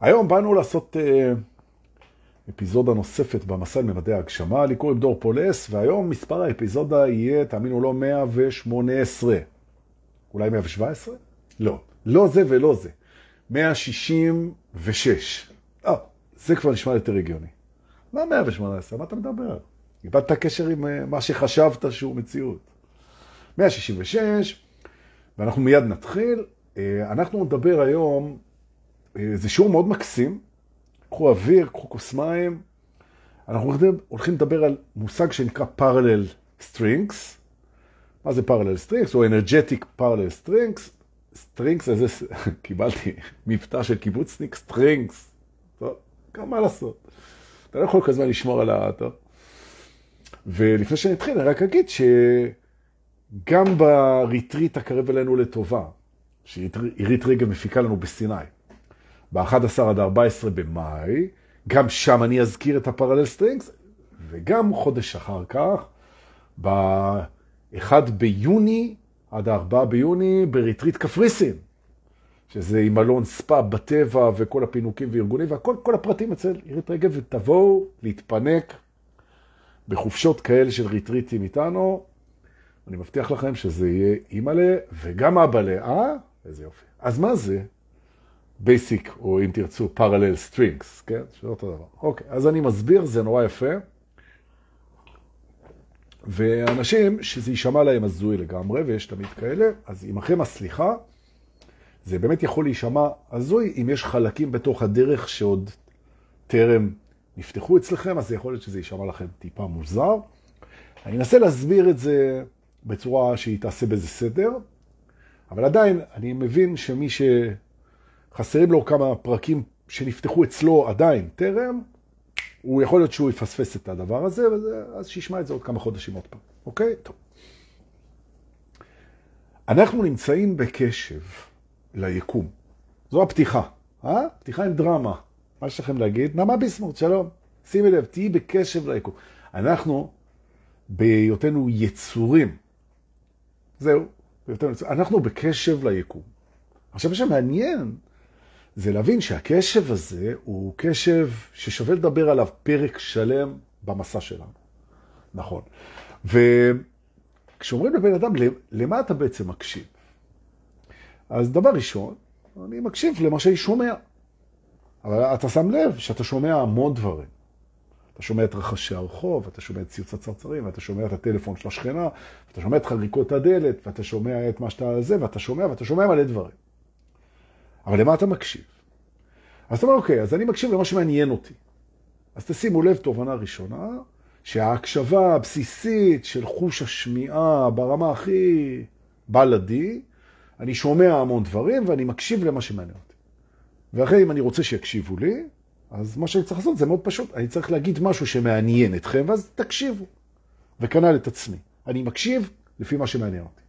היום באנו לעשות אה, אפיזודה נוספת במסע לממדי ההגשמה, לי קוראים דור פולס, והיום מספר האפיזודה יהיה, תאמינו לא, 118. אולי 117? לא. לא זה ולא זה. 166. אה, זה כבר נשמע יותר הגיוני. מה 118? מה אתה מדבר? איבדת קשר עם אה, מה שחשבת שהוא מציאות. 166, ואנחנו מיד נתחיל. אה, אנחנו נדבר היום, זה שיעור מאוד מקסים. קחו אוויר, קחו כוס מים. אנחנו הולכים לדבר על מושג שנקרא parallel strings. מה זה parallel strings? או energetic parallel strings. strings, איזה, קיבלתי מבטא של קיבוצניק. טוב, גם מה לעשות. אתה לא יכול כזה לשמור על האטו. ולפני שנתחיל, אני רק אגיד שגם בריטריט הקרב אלינו לטובה, שעירית רגב מפיקה לנו בסיני, ב-11 עד 14 במאי, גם שם אני אזכיר את ה parallel strings, וגם חודש אחר כך, ב-1 ביוני עד ה-4 ביוני, בריטריט קפריסין, שזה עם מלון ספא בטבע וכל הפינוקים וארגונים, והכל, כל הפרטים אצל עירית רגב, ותבואו להתפנק בחופשות כאלה של ריטריטים איתנו. אני מבטיח לכם שזה יהיה אימא'לה וגם אבא'לה, אה? איזה יופי. אז מה זה? basic, או אם תרצו, parallel strings, כן? שזה אותו דבר. אוקיי, אז אני מסביר, זה נורא יפה. ואנשים שזה יישמע להם הזוי לגמרי, ויש תמיד כאלה, אז עמכם הסליחה, זה באמת יכול להישמע הזוי אם יש חלקים בתוך הדרך שעוד טרם נפתחו אצלכם, אז זה יכול להיות שזה יישמע לכם טיפה מוזר. אני אנסה להסביר את זה בצורה שהיא תעשה בזה סדר, אבל עדיין אני מבין שמי שחסרים לו כמה פרקים שנפתחו אצלו עדיין טרם, הוא יכול להיות שהוא יפספס את הדבר הזה, וזה, אז שישמע את זה עוד כמה חודשים עוד פעם, אוקיי? טוב. אנחנו נמצאים בקשב ליקום. זו הפתיחה, אה? פתיחה עם דרמה. מה יש לכם להגיד? נעמה ביסמוט, שלום. שימי לב, תהיי בקשב ליקום. אנחנו, בהיותנו יצורים, זהו, בהיותנו יצורים, אנחנו בקשב ליקום. עכשיו, מה שמעניין זה להבין שהקשב הזה הוא קשב ששווה לדבר עליו פרק שלם במסע שלנו. נכון. וכשאומרים לבן אדם, למה אתה בעצם מקשיב? אז דבר ראשון, אני מקשיב למה שאני שומע. אבל אתה שם לב שאתה שומע המון דברים. אתה שומע את רחשי הרחוב, אתה שומע את ציוץ הצרצרים, ואתה שומע את הטלפון של השכנה, ואתה שומע את חריקות הדלת, ואתה שומע את מה שאתה זה, ואתה שומע, ואתה שומע מלא דברים. אבל למה אתה מקשיב? אז אתה אומר, אוקיי, אז אני מקשיב למה שמעניין אותי. אז תשימו לב, תובנה ראשונה, שההקשבה הבסיסית של חוש השמיעה ברמה הכי בלעדי, אני שומע המון דברים ואני מקשיב למה שמעניין אותי. ואחרי, אם אני רוצה שיקשיבו לי, אז מה שאני צריך לעשות זה מאוד פשוט. אני צריך להגיד משהו שמעניין אתכם, ואז תקשיבו. וכנ"ל את עצמי. אני מקשיב לפי מה שמעניין אותי.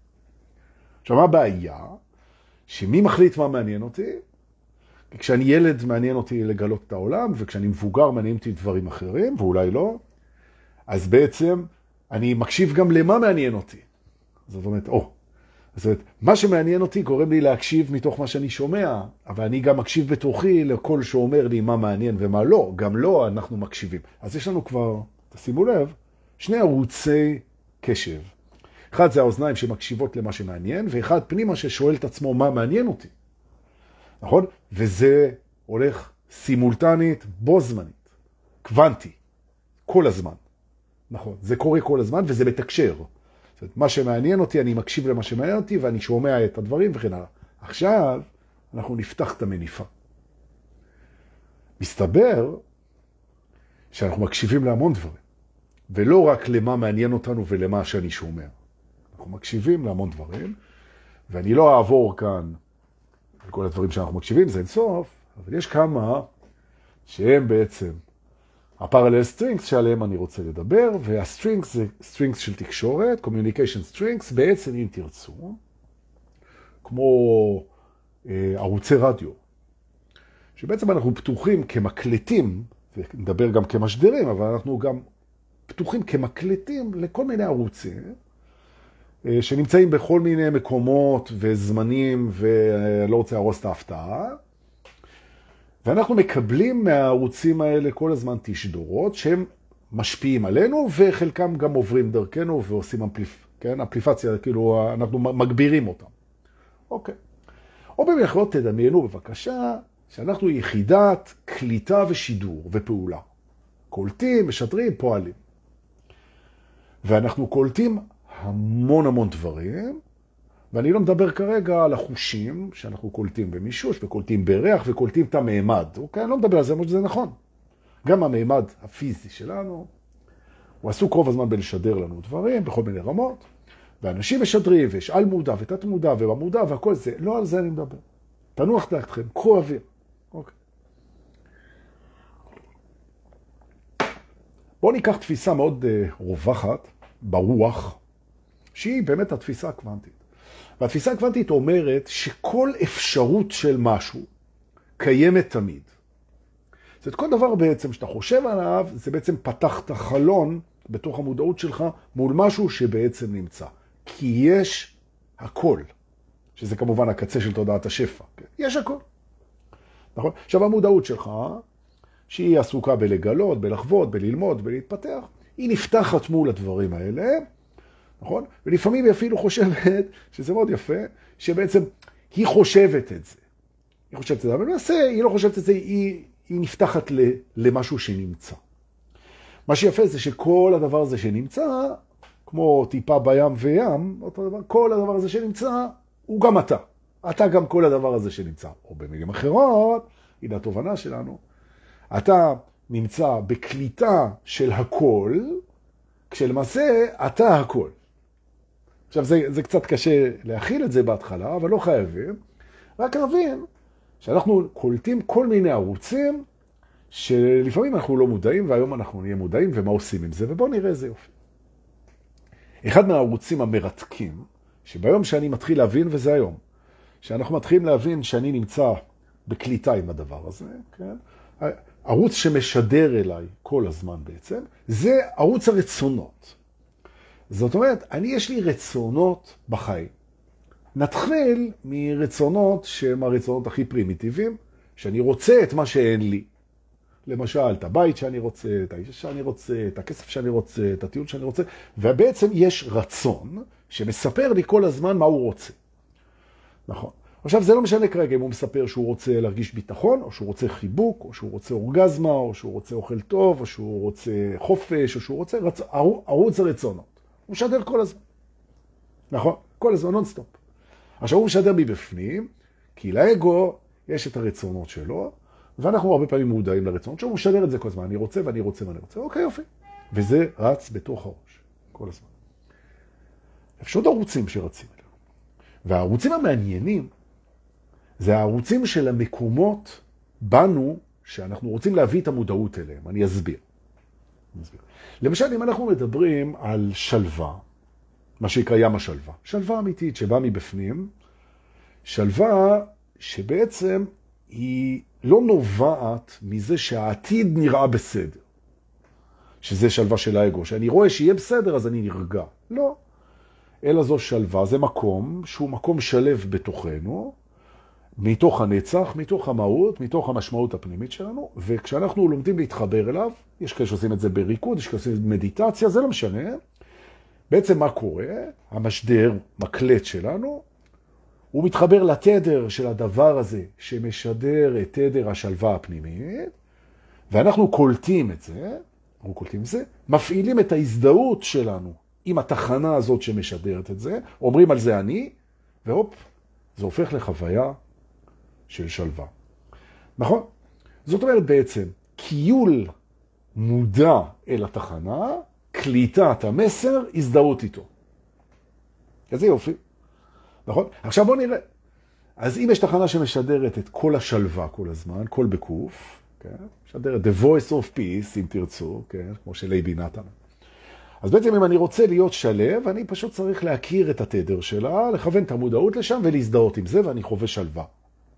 עכשיו, מה הבעיה? שמי מחליט מה מעניין אותי? כשאני ילד מעניין אותי לגלות את העולם, וכשאני מבוגר מעניין אותי דברים אחרים, ואולי לא, אז בעצם אני מקשיב גם למה מעניין אותי. זאת אומרת, או, זאת אומרת, מה שמעניין אותי גורם לי להקשיב מתוך מה שאני שומע, אבל אני גם מקשיב בתוכי לכל שאומר לי מה מעניין ומה לא. גם לא אנחנו מקשיבים. אז יש לנו כבר, תשימו לב, שני ערוצי קשב. אחד זה האוזניים שמקשיבות למה שמעניין, ואחד פנימה ששואל את עצמו מה מעניין אותי. נכון? וזה הולך סימולטנית, בו זמנית, קוונטי, כל הזמן. נכון, זה קורה כל הזמן וזה מתקשר. זאת אומרת, מה שמעניין אותי, אני מקשיב למה שמעניין אותי ואני שומע את הדברים וכן הלאה. עכשיו אנחנו נפתח את המניפה. מסתבר שאנחנו מקשיבים להמון דברים, ולא רק למה מעניין אותנו ולמה שאני שומע. אנחנו מקשיבים להמון דברים, ואני לא אעבור כאן על כל הדברים שאנחנו מקשיבים, זה אינסוף, אבל יש כמה שהם בעצם ה parallel strings שעליהם אני רוצה לדבר, וה strings זה strings של תקשורת, communication strings, בעצם אם תרצו, כמו אה, ערוצי רדיו, שבעצם אנחנו פתוחים כמקלטים, ונדבר גם כמשדרים, אבל אנחנו גם פתוחים כמקלטים לכל מיני ערוצים, שנמצאים בכל מיני מקומות וזמנים, ולא רוצה להרוס את ההפתעה. ואנחנו מקבלים מהערוצים האלה כל הזמן תשדורות שהם משפיעים עלינו, וחלקם גם עוברים דרכנו ועושים אמפליפ, כן? אמפליפציה, כאילו אנחנו מגבירים אותם. אוקיי. או במיוחד תדמיינו בבקשה שאנחנו יחידת קליטה ושידור ופעולה. קולטים, משדרים, פועלים. ואנחנו קולטים המון המון דברים, ואני לא מדבר כרגע על החושים שאנחנו קולטים במישוש וקולטים בריח וקולטים את המימד, אוקיי? אני לא מדבר על זה, אבל זה נכון. גם המימד הפיזי שלנו, הוא עסוק רוב הזמן בלשדר לנו דברים בכל מיני רמות, ואנשים משדרים, ויש על מודע ותת מודע ובמודע והכל זה, לא על זה אני מדבר. תנוח דעתכם, קחו אוויר. אוקיי. בואו ניקח תפיסה מאוד uh, רווחת ברוח, שהיא באמת התפיסה הקוונטית. והתפיסה הקוונטית אומרת שכל אפשרות של משהו קיימת תמיד. זאת כל דבר בעצם שאתה חושב עליו, זה בעצם פתח את החלון בתוך המודעות שלך מול משהו שבעצם נמצא. כי יש הכל, שזה כמובן הקצה של תודעת השפע. כן? יש הכל. נכון? עכשיו המודעות שלך, שהיא עסוקה בלגלות, בלחוות, בללמוד, בלהתפתח, היא נפתחת מול הדברים האלה, נכון? ולפעמים היא אפילו חושבת, שזה מאוד יפה, שבעצם היא חושבת את זה. היא חושבת את זה, אבל למעשה היא לא חושבת את זה, היא, היא נפתחת למשהו שנמצא. מה שיפה זה שכל הדבר הזה שנמצא, כמו טיפה בים וים, אותו דבר, כל הדבר הזה שנמצא הוא גם אתה. אתה גם כל הדבר הזה שנמצא. או במילים אחרות, הנה התובנה שלנו, אתה נמצא בקליטה של הכל, כשלמעשה אתה הכל. עכשיו, זה, זה קצת קשה להכיל את זה בהתחלה, אבל לא חייבים. רק נבין שאנחנו קולטים כל מיני ערוצים שלפעמים אנחנו לא מודעים, והיום אנחנו נהיה מודעים, ומה עושים עם זה, ובואו נראה איזה יופי. אחד מהערוצים המרתקים, שביום שאני מתחיל להבין, וזה היום, שאנחנו מתחילים להבין שאני נמצא בקליטה עם הדבר הזה, כן? ערוץ שמשדר אליי כל הזמן בעצם, זה ערוץ הרצונות. זאת אומרת, אני יש לי רצונות בחיים. נתחיל מרצונות שהם הרצונות הכי פרימיטיביים, שאני רוצה את מה שאין לי. למשל, את הבית שאני רוצה, את האישה שאני רוצה, את הכסף שאני רוצה, את הטיול שאני רוצה, ובעצם יש רצון שמספר לי כל הזמן מה הוא רוצה. נכון. עכשיו, זה לא משנה כרגע אם הוא מספר שהוא רוצה להרגיש ביטחון, או שהוא רוצה חיבוק, או שהוא רוצה אורגזמה, או שהוא רוצה אוכל טוב, או שהוא רוצה חופש, או שהוא רוצה רצ... ערוץ הרצונות. הוא משדר כל הזמן. נכון? כל הזמן, נונסטופ. עכשיו, הוא משדר מבפנים, כי לאגו יש את הרצונות שלו, ואנחנו הרבה פעמים מודעים לרצונות שלו, הוא משדר את זה כל הזמן, אני רוצה ואני רוצה ואני רוצה, אוקיי, יופי. וזה רץ בתוך הראש, כל הזמן. יש עוד ערוצים שרצים אלינו. והערוצים המעניינים זה הערוצים של המקומות בנו שאנחנו רוצים להביא את המודעות אליהם. אני אסביר. למשל, אם אנחנו מדברים על שלווה, מה שנקרא ים השלווה, שלווה אמיתית שבאה מבפנים, שלווה שבעצם היא לא נובעת מזה שהעתיד נראה בסדר, שזה שלווה של האגו, שאני רואה שיהיה בסדר אז אני נרגע. לא. אלא זו שלווה, זה מקום שהוא מקום שלב בתוכנו, מתוך הנצח, מתוך המהות, מתוך המשמעות הפנימית שלנו, וכשאנחנו לומדים להתחבר אליו, יש כאלה שעושים את זה בריקוד, יש כאלה שעושים את זה במדיטציה, זה לא משנה. בעצם מה קורה? המשדר, מקלט שלנו, הוא מתחבר לתדר של הדבר הזה, שמשדר את תדר השלווה הפנימית, ואנחנו קולטים את זה, אנחנו קולטים את זה, מפעילים את ההזדהות שלנו עם התחנה הזאת שמשדרת את זה, אומרים על זה אני, והופ, זה הופך לחוויה של שלווה. נכון? זאת אומרת בעצם, קיול מודע אל התחנה, קליטת המסר, הזדהות איתו. איזה יופי. נכון? עכשיו בואו נראה. אז אם יש תחנה שמשדרת את קול השלווה כל הזמן, קול בקוף, כן? משדרת the voice of peace, אם תרצו, כן? כמו של אייבי נתן. אז בעצם אם אני רוצה להיות שלו, אני פשוט צריך להכיר את התדר שלה, לכוון את המודעות לשם ולהזדהות עם זה, ואני חווה שלווה.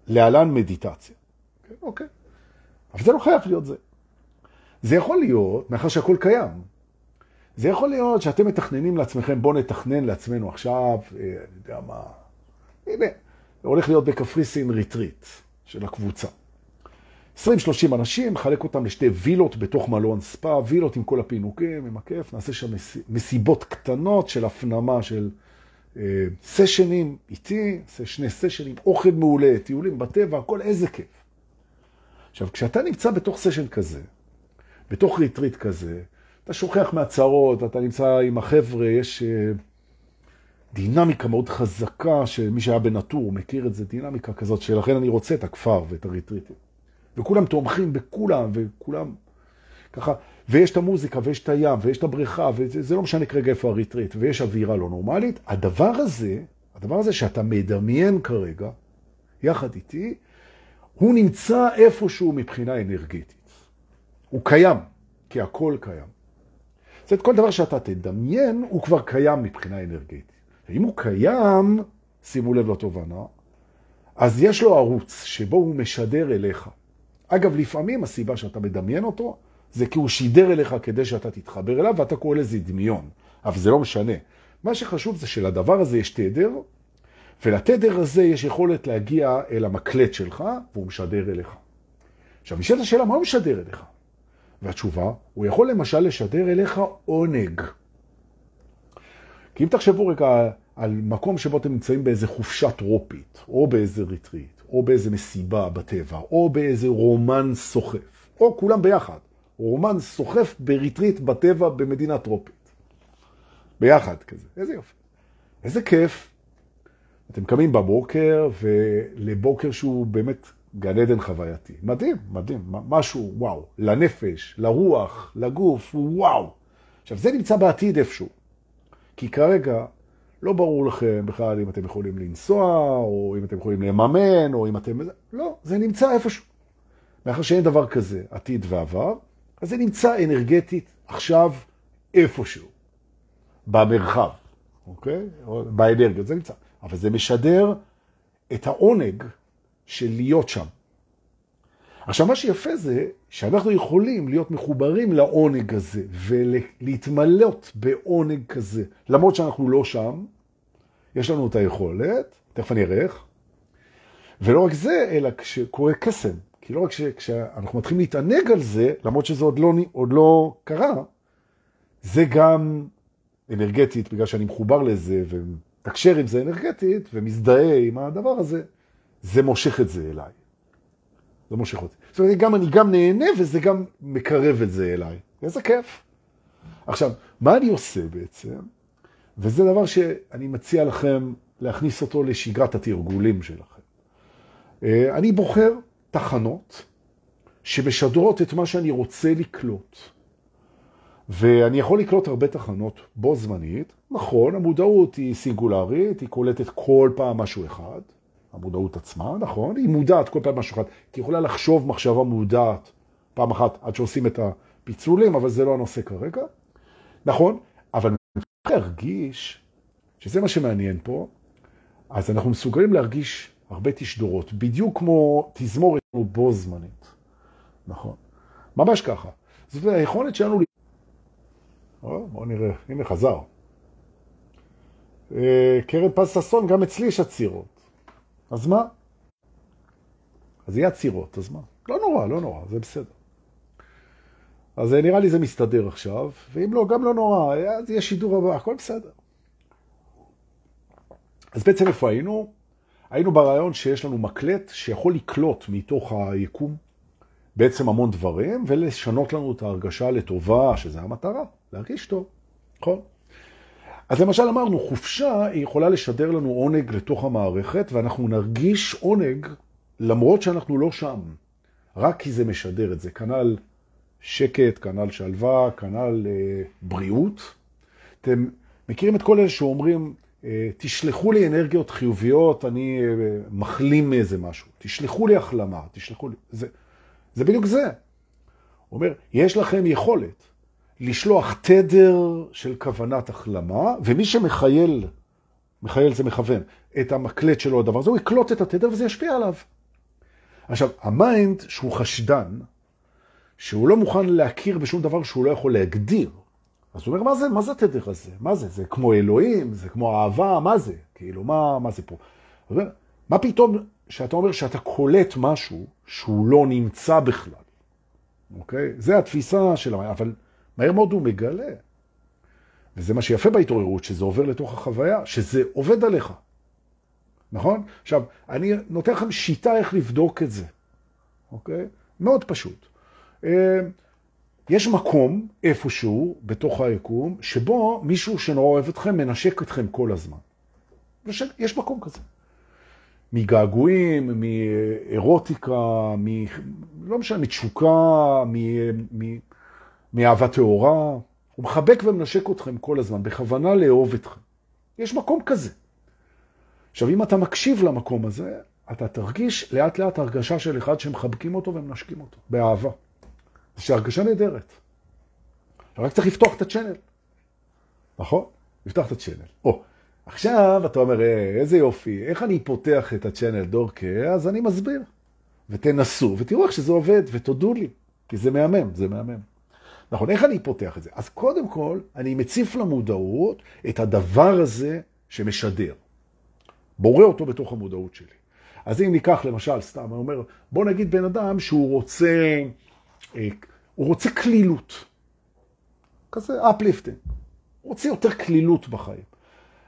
להלן מדיטציה. כן, אוקיי. אבל זה לא חייב להיות זה. זה יכול להיות, מאחר שהכל קיים, זה יכול להיות שאתם מתכננים לעצמכם, בואו נתכנן לעצמנו עכשיו, אה, אני יודע מה, הנה, הולך להיות בקפריסין ריטריט של הקבוצה. 20-30 אנשים, מחלק אותם לשתי וילות בתוך מלון ספא, וילות עם כל הפינוקים, עם הכיף, נעשה שם מסיבות קטנות של הפנמה של סשנים איתי, שני סשנים, אוכל מעולה, טיולים בטבע, הכל איזה כיף. עכשיו, כשאתה נמצא בתוך סשן כזה, בתוך ריטריט כזה, אתה שוכח מהצרות, אתה נמצא עם החבר'ה, יש אה, דינמיקה מאוד חזקה, שמי שהיה בנטור מכיר את זה, דינמיקה כזאת, שלכן אני רוצה את הכפר ואת הריטריטים. וכולם תומכים בכולם, וכולם ככה, ויש את המוזיקה, ויש את הים, ויש את הבריכה, וזה לא משנה כרגע איפה הריטריט, ויש אווירה לא נורמלית. הדבר הזה, הדבר הזה שאתה מדמיין כרגע, יחד איתי, הוא נמצא איפשהו מבחינה אנרגטית. הוא קיים, כי הכל קיים. זאת אומרת, כל דבר שאתה תדמיין, הוא כבר קיים מבחינה אנרגטית. אם הוא קיים, שימו לב לתובנה, אז יש לו ערוץ שבו הוא משדר אליך. אגב, לפעמים הסיבה שאתה מדמיין אותו, זה כי הוא שידר אליך כדי שאתה תתחבר אליו, ואתה קורא לזה דמיון. אבל זה לא משנה. מה שחשוב זה שלדבר הזה יש תדר, ולתדר הזה יש יכולת להגיע אל המקלט שלך, והוא משדר אליך. עכשיו, נשאלת השאלה, מה הוא משדר אליך? והתשובה, הוא יכול למשל לשדר אליך עונג. כי אם תחשבו רגע על מקום שבו אתם נמצאים באיזה חופשה טרופית, או באיזה ריטריט, או באיזה מסיבה בטבע, או באיזה רומן סוחף, או כולם ביחד. רומן סוחף בריטריט בטבע במדינה טרופית. ביחד כזה, איזה יופי. איזה כיף. אתם קמים בבוקר, ולבוקר שהוא באמת גן עדן חווייתי. מדהים, מדהים, משהו, וואו. לנפש, לרוח, לגוף, וואו. עכשיו, זה נמצא בעתיד איפשהו. כי כרגע לא ברור לכם בכלל אם אתם יכולים לנסוע, או אם אתם יכולים לממן, או אם אתם... לא, זה נמצא איפשהו. מאחר שאין דבר כזה, עתיד ועבר, אז זה נמצא אנרגטית עכשיו איפשהו, במרחב, אוקיי? באנרגיה, זה נמצא. אבל זה משדר את העונג של להיות שם. עכשיו, מה שיפה זה שאנחנו יכולים להיות מחוברים לעונג הזה ולהתמלות בעונג כזה. למרות שאנחנו לא שם, יש לנו את היכולת, תכף אני אראה איך, ולא רק זה, אלא כשקורה קסם. כי לא רק כשאנחנו מתחילים להתענג על זה, למרות שזה עוד לא, עוד לא קרה, זה גם אנרגטית, בגלל שאני מחובר לזה ומתקשר עם זה אנרגטית ומזדהה עם הדבר הזה, זה מושך את זה אליי. זה מושך אותי. זאת אומרת, גם, אני גם נהנה וזה גם מקרב את זה אליי. איזה כיף. עכשיו, מה אני עושה בעצם? וזה דבר שאני מציע לכם להכניס אותו לשגרת התרגולים שלכם. אה, אני בוחר תחנות שמשדרות את מה שאני רוצה לקלוט. ואני יכול לקלוט הרבה תחנות בו זמנית. נכון, המודעות היא סינגולרית, היא קולטת כל פעם משהו אחד. המודעות עצמה, נכון, היא מודעת כל פעם משהו אחד, היא יכולה לחשוב מחשבה מודעת פעם אחת עד שעושים את הפיצולים, אבל זה לא הנושא כרגע. נכון, אבל להרגיש, שזה מה שמעניין פה, אז אנחנו מסוגלים להרגיש הרבה תשדורות, בדיוק כמו תזמורת בו זמנית. נכון, ממש ככה. זאת אומרת, היכולת שלנו... בואו נראה, הנה חזר. אה, קרן פז ששון, גם אצלי יש עצירות. אז מה? אז יהיה עצירות, אז מה? לא נורא, לא נורא, זה בסדר. אז נראה לי זה מסתדר עכשיו, ואם לא, גם לא נורא, אז יהיה שידור הבא, הכל בסדר. אז בעצם איפה היינו? היינו ברעיון שיש לנו מקלט שיכול לקלוט מתוך היקום בעצם המון דברים, ולשנות לנו את ההרגשה לטובה, שזה המטרה, להרגיש טוב, נכון? אז למשל אמרנו, חופשה היא יכולה לשדר לנו עונג לתוך המערכת, ואנחנו נרגיש עונג למרות שאנחנו לא שם, רק כי זה משדר את זה. כנ"ל שקט, כנ"ל שלווה, כנ"ל אה, בריאות. אתם מכירים את כל אלה שאומרים, תשלחו לי אנרגיות חיוביות, אני אה, מחלים מאיזה משהו. תשלחו לי החלמה, תשלחו לי... זה, זה בדיוק זה. הוא אומר, יש לכם יכולת לשלוח תדר של כוונת החלמה, ומי שמכייל, מכייל זה מכוון, את המקלט שלו הדבר הזה, הוא יקלוט את התדר וזה ישפיע עליו. עכשיו, ה mind שהוא חשדן, שהוא לא מוכן להכיר בשום דבר שהוא לא יכול להגדיר, אז הוא אומר, מה זה, מה זה התדר הזה? מה זה? זה כמו אלוהים? זה כמו אהבה? מה זה? כאילו, מה, מה זה פה? אומר, מה פתאום שאתה אומר שאתה קולט משהו שהוא לא נמצא בכלל, אוקיי? זה התפיסה של המעיין, אבל מהר מאוד הוא מגלה. וזה מה שיפה בהתעוררות, שזה עובר לתוך החוויה, שזה עובד עליך. נכון? עכשיו, אני נותן לכם שיטה איך לבדוק את זה, אוקיי? מאוד פשוט. יש מקום איפשהו בתוך היקום, שבו מישהו שנורא אוהב אתכם מנשק אתכם כל הזמן. יש מקום כזה. מגעגועים, מאירוטיקה, מ... לא משנה, מתשוקה, מ... מ... מאהבה טהורה. הוא מחבק ומנשק אתכם כל הזמן, בכוונה לאהוב אתכם. יש מקום כזה. עכשיו, אם אתה מקשיב למקום הזה, אתה תרגיש לאט לאט הרגשה של אחד שמחבקים אותו ומנשקים אותו, באהבה. שהרגשה נהדרת. רק צריך לפתוח את הצ'אנל. נכון? לפתוח את הצ'אנל. או, עכשיו אתה אומר, אה, איזה יופי, איך אני פותח את הצ'אנל דורקה? אז אני מסביר. ותנסו, ותראו איך שזה עובד, ותודו לי, כי זה מהמם, זה מהמם. נכון, איך אני פותח את זה? אז קודם כל, אני מציף למודעות את הדבר הזה שמשדר. בורא אותו בתוך המודעות שלי. אז אם ניקח למשל, סתם, אני אומר, בוא נגיד בן אדם שהוא רוצה, אה, הוא רוצה כלילות. כזה uplifting. הוא רוצה יותר כלילות בחיים.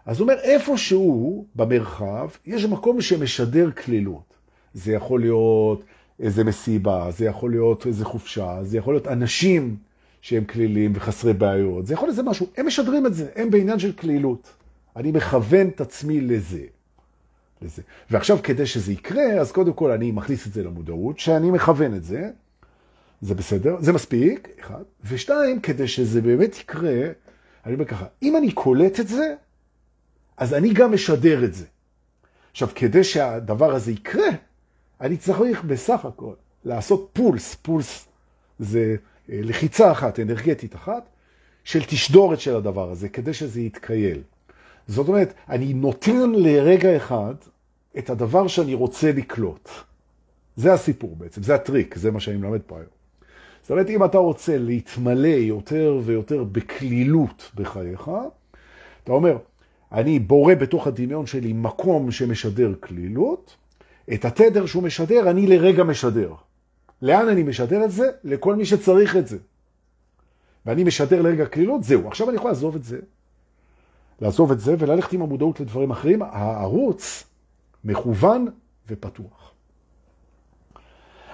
אז הוא אומר, איפשהו במרחב, יש מקום שמשדר כלילות. זה יכול להיות איזה מסיבה, זה יכול להיות איזה חופשה, זה יכול להיות אנשים שהם כלילים וחסרי בעיות, זה יכול להיות איזה משהו, הם משדרים את זה, הם בעניין של כלילות. אני מכוון את עצמי לזה. לזה. ועכשיו כדי שזה יקרה, אז קודם כל אני מכניס את זה למודעות, שאני מכוון את זה, זה בסדר, זה מספיק, אחד. ושתיים, כדי שזה באמת יקרה, אני אומר ככה, אם אני קולט את זה, אז אני גם משדר את זה. עכשיו, כדי שהדבר הזה יקרה, אני צריך בסך הכל לעשות פולס, פולס זה אה, לחיצה אחת, אנרגטית אחת, של תשדורת של הדבר הזה, כדי שזה יתקייל. זאת אומרת, אני נותן לרגע אחד את הדבר שאני רוצה לקלוט. זה הסיפור בעצם, זה הטריק, זה מה שאני מלמד פה היום. זאת אומרת, אם אתה רוצה להתמלא יותר ויותר בכלילות בחייך, אתה אומר, אני בורא בתוך הדמיון שלי מקום שמשדר כלילות, את התדר שהוא משדר, אני לרגע משדר. לאן אני משדר את זה? לכל מי שצריך את זה. ואני משדר לרגע כלילות, זהו. עכשיו אני יכול לעזוב את זה, לעזוב את זה וללכת עם המודעות לדברים אחרים. הערוץ מכוון ופתוח.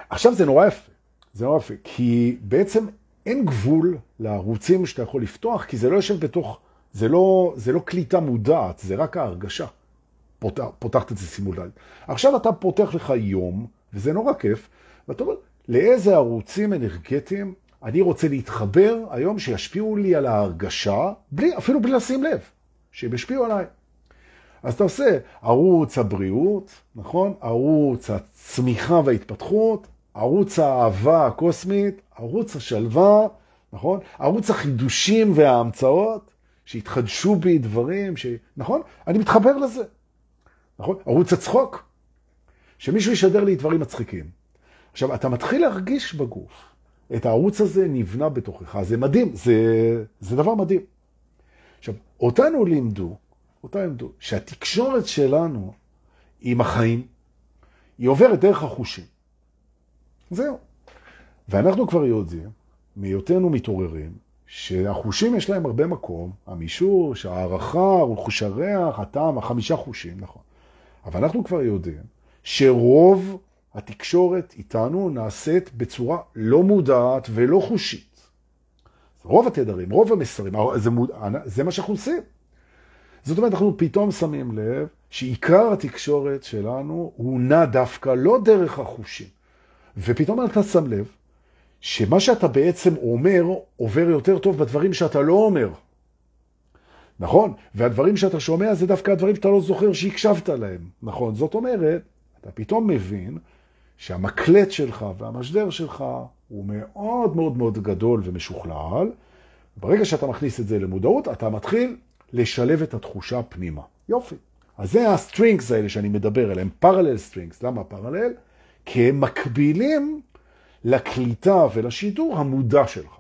עכשיו זה נורא יפה, זה יפה, כי בעצם אין גבול לערוצים שאתה יכול לפתוח, כי זה לא יושב בתוך זה לא, זה לא קליטה מודעת, זה רק ההרגשה. פותח, פותחת את זה סימולטנית. עכשיו אתה פותח לך יום, וזה נורא כיף, ואתה אומר, לאיזה ערוצים אנרגטיים אני רוצה להתחבר היום שישפיעו לי על ההרגשה, בלי, אפילו בלי לשים לב, שהם ישפיעו עליי. אז אתה עושה ערוץ הבריאות, נכון? ערוץ הצמיחה וההתפתחות, ערוץ האהבה הקוסמית, ערוץ השלווה, נכון? ערוץ החידושים וההמצאות, שהתחדשו בי דברים, ש... נכון? אני מתחבר לזה. נכון? ערוץ הצחוק. שמישהו ישדר לי דברים מצחיקים. עכשיו, אתה מתחיל להרגיש בגוף. את הערוץ הזה נבנה בתוכך. זה מדהים, זה, זה דבר מדהים. עכשיו, אותנו לימדו, אותנו לימדו, שהתקשורת שלנו עם החיים, היא עוברת דרך החושים. זהו. ואנחנו כבר יודעים, מהיותנו מתעוררים, שהחושים יש להם הרבה מקום, המישוש, הערכה, חוש הריח, הטעם, החמישה חושים, נכון. אבל אנחנו כבר יודעים שרוב התקשורת איתנו נעשית בצורה לא מודעת ולא חושית. רוב התדרים, רוב המסרים, זה, מוד... זה מה שאנחנו עושים. זאת אומרת, אנחנו פתאום שמים לב שעיקר התקשורת שלנו הוא נע דווקא לא דרך החושים. ופתאום אתה שם לב שמה שאתה בעצם אומר עובר יותר טוב בדברים שאתה לא אומר. נכון? והדברים שאתה שומע זה דווקא הדברים שאתה לא זוכר שהקשבת להם. נכון? זאת אומרת, אתה פתאום מבין שהמקלט שלך והמשדר שלך הוא מאוד מאוד מאוד גדול ומשוכלל. ברגע שאתה מכניס את זה למודעות, אתה מתחיל לשלב את התחושה פנימה. יופי. אז זה ה strings האלה שאני מדבר עליהם, parallel strings. למה parallel? כי הם מקבילים לקליטה ולשידור המודע שלך.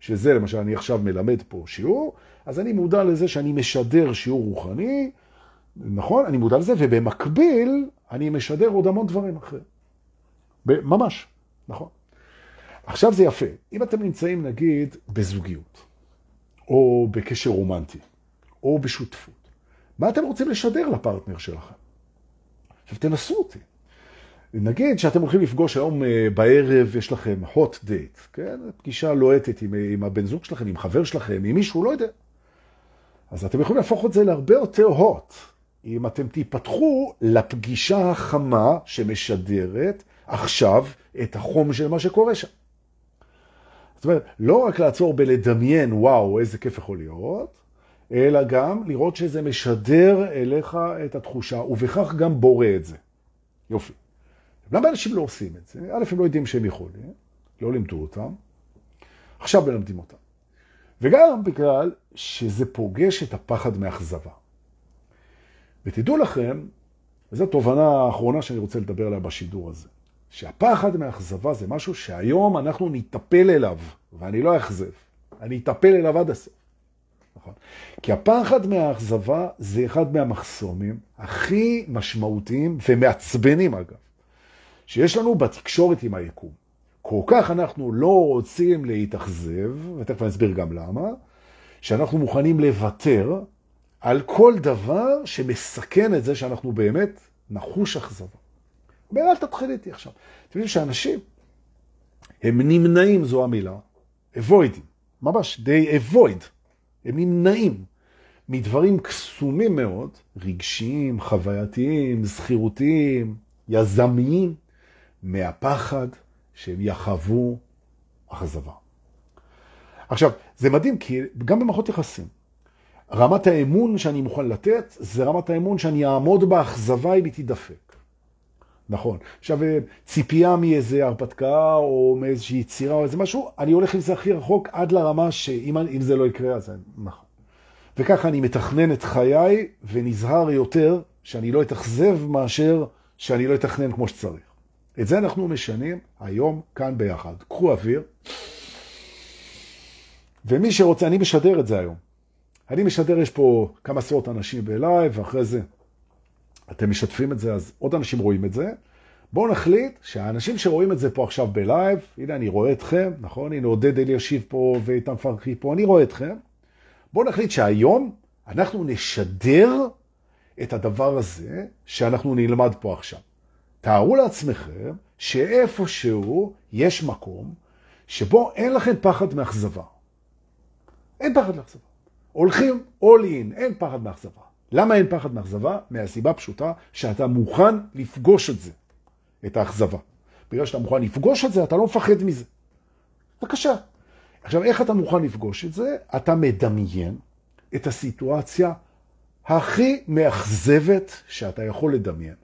שזה למשל, אני עכשיו מלמד פה שיעור, אז אני מודע לזה שאני משדר שיעור רוחני, נכון? אני מודע לזה, ובמקביל אני משדר עוד המון דברים אחרים. ממש, נכון. עכשיו זה יפה. אם אתם נמצאים, נגיד, בזוגיות, או בקשר רומנטי, או בשותפות, מה אתם רוצים לשדר לפרטנר שלכם? עכשיו תנסו אותי. נגיד שאתם הולכים לפגוש היום אה, בערב, יש לכם hot date, כן? פגישה לוהטת עם, עם הבן זוג שלכם, עם חבר שלכם, עם מישהו, לא יודע. אז אתם יכולים להפוך את זה להרבה יותר hot, אם אתם תיפתחו לפגישה החמה שמשדרת עכשיו את החום של מה שקורה שם. זאת אומרת, לא רק לעצור בלדמיין, וואו, איזה כיף יכול להיות, אלא גם לראות שזה משדר אליך את התחושה, ובכך גם בורא את זה. יופי. למה אנשים לא עושים את זה? א', הם לא יודעים שהם יכולים, לא לימדו אותם, עכשיו מלמדים אותם. וגם בגלל שזה פוגש את הפחד מאכזבה. ותדעו לכם, וזו התובנה האחרונה שאני רוצה לדבר עליה בשידור הזה, שהפחד מאכזבה זה משהו שהיום אנחנו נטפל אליו, ואני לא אכזב, אני אטפל אליו עד הסוף. נכון? כי הפחד מהאכזבה זה אחד מהמחסומים הכי משמעותיים ומעצבנים אגב, שיש לנו בתקשורת עם היקום. כל כך אנחנו לא רוצים להתאכזב, ותכף אני אסביר גם למה, שאנחנו מוכנים לוותר על כל דבר שמסכן את זה שאנחנו באמת נחוש אכזבה. אומר, אל תתחיל איתי עכשיו. אתם יודעים שאנשים, הם נמנעים, זו המילה, avoid, ממש, they avoid, הם נמנעים מדברים קסומים מאוד, רגשיים, חווייתיים, זכירותיים, יזמיים, מהפחד שהם יחוו אכזבה. עכשיו, זה מדהים, כי גם במערכות יחסים, רמת האמון שאני מוכן לתת, זה רמת האמון שאני אעמוד באכזבה אם היא תדפק. נכון. עכשיו, ציפייה מאיזה הרפתקה או מאיזושהי יצירה או איזה משהו, אני הולך עם זה הכי רחוק עד לרמה שאם זה לא יקרה, אז נכון. וככה אני מתכנן את חיי ונזהר יותר שאני לא אתאכזב מאשר שאני לא אתכנן כמו שצריך. את זה אנחנו משנים היום כאן ביחד. קחו אוויר. ומי שרוצה, אני משדר את זה היום. אני משדר, יש פה כמה עשרות אנשים בלייב, ואחרי זה אתם משתפים את זה, אז עוד אנשים רואים את זה. בואו נחליט שהאנשים שרואים את זה פה עכשיו בלייב, הנה אני רואה אתכם, נכון? הנה עודד אלישיב פה ואיתן פרחי פה, אני רואה אתכם. בואו נחליט שהיום אנחנו נשדר את הדבר הזה שאנחנו נלמד פה עכשיו. תארו לעצמכם שאיפשהו יש מקום שבו אין לכם פחד מאכזבה. אין פחד מאכזבה. הולכים all in, אין פחד מאכזבה. למה אין פחד מאכזבה? מהסיבה פשוטה שאתה מוכן לפגוש את זה, את האכזבה. בגלל שאתה מוכן לפגוש את זה, אתה לא מפחד מזה. בבקשה. עכשיו, איך אתה מוכן לפגוש את זה? אתה מדמיין את הסיטואציה הכי מאכזבת שאתה יכול לדמיין.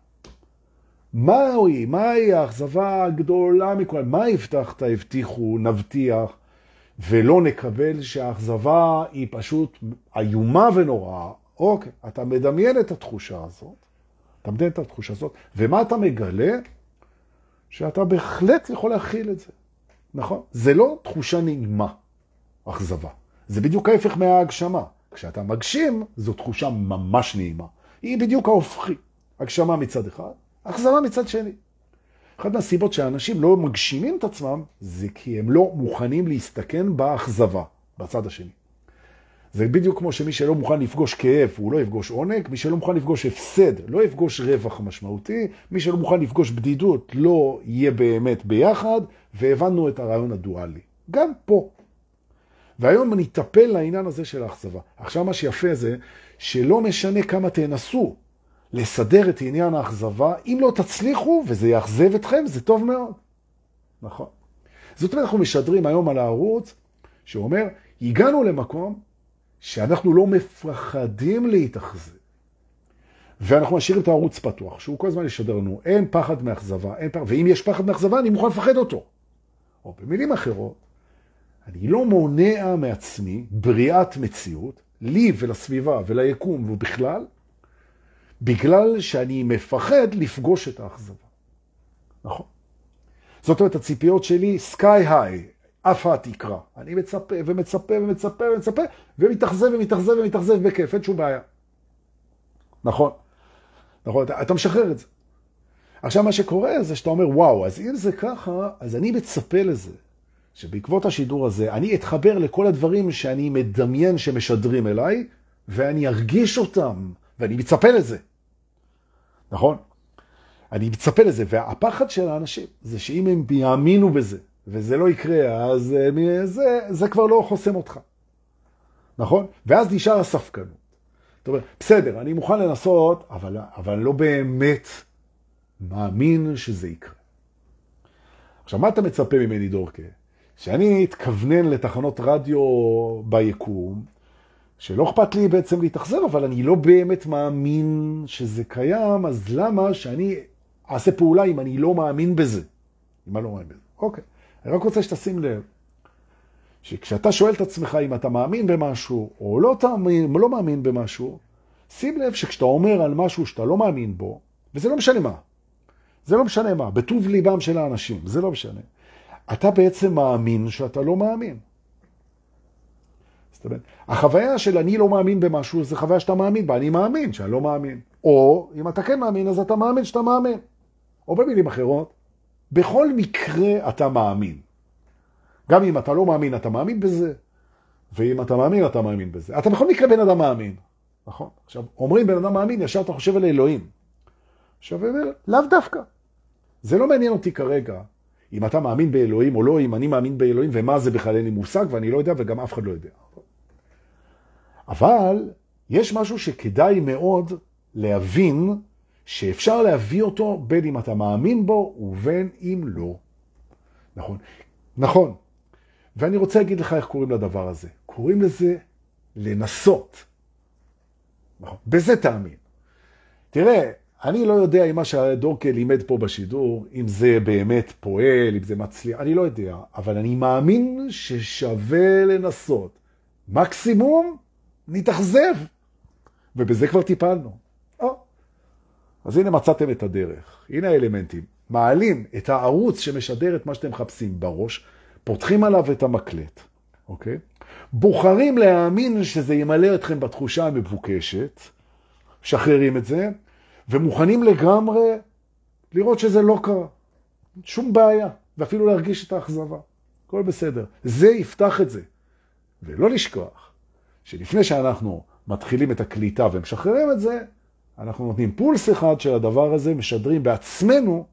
מהי, מהי האכזבה הגדולה מכל, מה הבטחת, הבטיחו, נבטיח, ולא נקבל שהאכזבה היא פשוט איומה ונוראה. אוקיי, אתה מדמיין את התחושה הזאת, אתה מדמיין את התחושה הזאת, ומה אתה מגלה? שאתה בהחלט יכול להכיל את זה. נכון? זה לא תחושה נעימה, אכזבה. זה בדיוק ההפך מההגשמה. כשאתה מגשים, זו תחושה ממש נעימה. היא בדיוק ההופכי. הגשמה מצד אחד, אכזבה מצד שני. אחת מהסיבות שהאנשים לא מגשימים את עצמם, זה כי הם לא מוכנים להסתכן באכזבה, בצד השני. זה בדיוק כמו שמי שלא מוכן לפגוש כאב, הוא לא יפגוש עונג, מי שלא מוכן לפגוש הפסד, לא יפגוש רווח משמעותי, מי שלא מוכן לפגוש בדידות, לא יהיה באמת ביחד, והבנו את הרעיון הדואלי. גם פה. והיום אני אטפל לעניין הזה של האכזבה. עכשיו מה שיפה זה, שלא משנה כמה תנסו לסדר את עניין האכזבה, אם לא תצליחו וזה יאכזב אתכם, זה טוב מאוד. נכון. זאת אומרת, אנחנו משדרים היום על הערוץ, שאומר, הגענו למקום שאנחנו לא מפחדים להתאכזב. ואנחנו משאירים את הערוץ פתוח, שהוא כל הזמן ישדר לנו, אין פחד מאכזבה, אין פחד, ואם יש פחד מאכזבה, אני מוכן לפחד אותו. או במילים אחרות, אני לא מונע מעצמי בריאת מציאות, לי ולסביבה וליקום ובכלל, בגלל שאני מפחד לפגוש את האכזבה. נכון. זאת אומרת, הציפיות שלי, sky high, אף התקרה. אני מצפה ומצפה ומצפה ומצפה, ומתאכזב ומתאכזב ומתאכזב בכיף, אין שום בעיה. נכון. נכון, אתה, אתה משחרר את זה. עכשיו מה שקורה זה שאתה אומר, וואו, אז אם זה ככה, אז אני מצפה לזה, שבעקבות השידור הזה, אני אתחבר לכל הדברים שאני מדמיין שמשדרים אליי, ואני ארגיש אותם, ואני מצפה לזה. נכון? אני מצפה לזה, והפחד של האנשים זה שאם הם יאמינו בזה, וזה לא יקרה, אז אה, זה, זה כבר לא חוסם אותך. נכון? ואז נשאר הספקנות. זאת אומרת, בסדר, אני מוכן לנסות, אבל, אבל לא באמת מאמין שזה יקרה. עכשיו, מה אתה מצפה ממני, דורקה? שאני אתכוונן לתחנות רדיו ביקום, שלא אכפת לי בעצם להתאכזר, אבל אני לא באמת מאמין שזה קיים, אז למה שאני אעשה פעולה אם אני לא מאמין בזה? אם אני לא מאמין בזה. אוקיי. אני רק רוצה שתשים לב, שכשאתה שואל את עצמך אם אתה מאמין במשהו, או לא, תאמין, לא מאמין במשהו, שים לב שכשאתה אומר על משהו שאתה לא מאמין בו, וזה לא משנה מה, זה לא משנה מה, בטוב ליבם של האנשים, זה לא משנה. אתה בעצם מאמין שאתה לא מאמין. אומרת, החוויה של אני לא מאמין במשהו, זה חוויה שאתה מאמין בה, אני מאמין שאני לא מאמין. או אם אתה כן מאמין, אז אתה מאמין שאתה מאמין. או במילים אחרות, בכל מקרה אתה מאמין. גם אם אתה לא מאמין, אתה מאמין בזה, ואם אתה מאמין, אתה מאמין בזה. אתה בכל מקרה בן אדם מאמין, נכון? עכשיו, אומרים בן אדם מאמין, ישר אתה חושב על אלוהים. עכשיו, לאו דווקא. זה לא מעניין אותי כרגע אם אתה מאמין באלוהים או לא, אם אני מאמין באלוהים, ומה זה בכלל אין לי מושג, ואני לא יודע, וגם אף אחד לא יודע. אבל יש משהו שכדאי מאוד להבין שאפשר להביא אותו בין אם אתה מאמין בו ובין אם לא. נכון? נכון. ואני רוצה להגיד לך איך קוראים לדבר הזה. קוראים לזה לנסות. נכון. בזה תאמין. תראה, אני לא יודע אם מה שהדורקל לימד פה בשידור, אם זה באמת פועל, אם זה מצליח, אני לא יודע, אבל אני מאמין ששווה לנסות. מקסימום נתאכזב, ובזה כבר טיפלנו. או. אז הנה מצאתם את הדרך, הנה האלמנטים. מעלים את הערוץ שמשדר את מה שאתם מחפשים בראש, פותחים עליו את המקלט, אוקיי? בוחרים להאמין שזה ימלא אתכם בתחושה המבוקשת, שחררים את זה, ומוכנים לגמרי לראות שזה לא קרה. שום בעיה, ואפילו להרגיש את האכזבה. הכל בסדר. זה יפתח את זה. ולא לשכוח שלפני שאנחנו מתחילים את הקליטה ומשחררים את זה, אנחנו נותנים פולס אחד של הדבר הזה, משדרים בעצמנו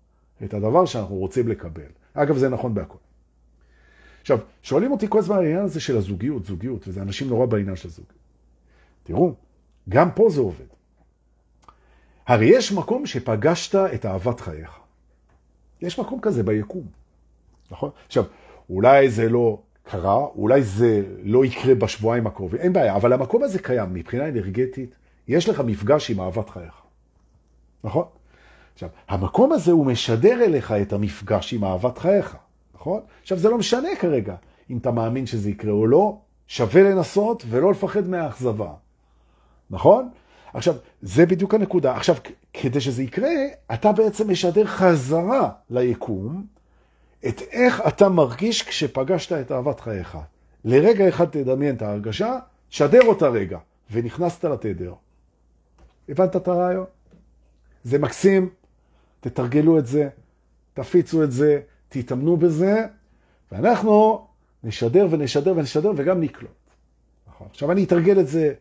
את הדבר שאנחנו רוצים לקבל. אגב, זה נכון בהכל. עכשיו, שואלים אותי כל הזמן העניין הזה של הזוגיות, זוגיות, וזה אנשים נורא בעניין של הזוגיות. תראו, גם פה זה עובד. הרי יש מקום שפגשת את אהבת חייך. יש מקום כזה ביקום, נכון? עכשיו, אולי זה לא קרה, אולי זה לא יקרה בשבועיים הקרובים, אין בעיה, אבל המקום הזה קיים מבחינה אנרגטית, יש לך מפגש עם אהבת חייך, נכון? עכשיו, המקום הזה הוא משדר אליך את המפגש עם אהבת חייך, נכון? עכשיו, זה לא משנה כרגע אם אתה מאמין שזה יקרה או לא, שווה לנסות ולא לפחד מהאכזבה, נכון? עכשיו, זה בדיוק הנקודה. עכשיו, כדי שזה יקרה, אתה בעצם משדר חזרה ליקום את איך אתה מרגיש כשפגשת את אהבת חייך. לרגע אחד תדמיין את ההרגשה, שדר אותה רגע, ונכנסת לתדר. הבנת את הרעיון? זה מקסים, תתרגלו את זה, תפיצו את זה, תתאמנו בזה, ואנחנו נשדר ונשדר ונשדר וגם נקלוט. נכון. עכשיו אני אתרגל את זה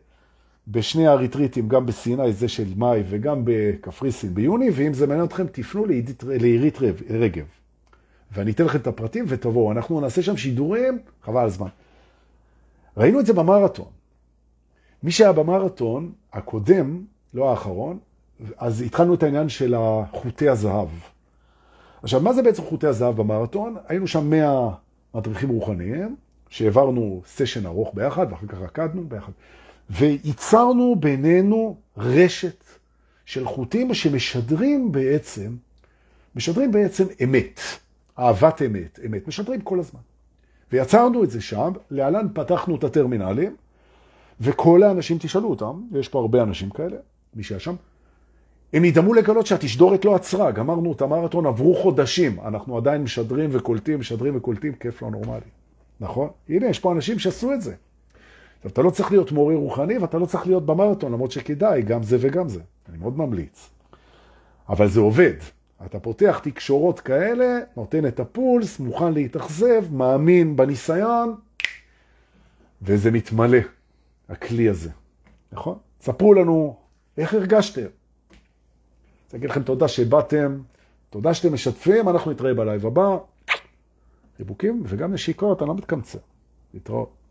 בשני הריטריטים, גם בסיני, זה של מאי, וגם בקפריסין ביוני, ואם זה מעניין אתכם, תפנו לעירית רגב. ואני אתן לכם את הפרטים ותבואו. אנחנו נעשה שם שידורים, חבל הזמן. ראינו את זה במרתון. מי שהיה במרתון הקודם, לא האחרון, אז התחלנו את העניין של חוטי הזהב. עכשיו, מה זה בעצם חוטי הזהב במרתון? היינו שם 100 מדריכים רוחניים, שהעברנו סשן ארוך ביחד, ואחר כך רקדנו ביחד. וייצרנו בינינו רשת של חוטים שמשדרים בעצם, משדרים בעצם אמת, אהבת אמת, אמת, משדרים כל הזמן. ויצרנו את זה שם, להלן פתחנו את הטרמינלים, וכל האנשים תשאלו אותם, ויש פה הרבה אנשים כאלה, מי שהיה שם, הם ידמו לגלות שהתשדורת לא עצרה, גמרנו את המרתון, עברו חודשים, אנחנו עדיין משדרים וקולטים, משדרים וקולטים, כיף לא נורמלי, נכון? הנה, יש פה אנשים שעשו את זה. אתה לא צריך להיות מורה רוחני ואתה לא צריך להיות במרתון, למרות שכדאי, גם זה וגם זה. אני מאוד ממליץ. אבל זה עובד. אתה פותח תקשורות כאלה, נותן את הפולס, מוכן להתאכזב, מאמין בניסיון, וזה מתמלא, הכלי הזה. נכון? ספרו לנו איך הרגשתם. אני אגיד לכם תודה שבאתם, תודה שאתם משתפים, אנחנו נתראה בלייב הבא. חיבוקים וגם נשיקות, אני לא מתקמצר. להתראות.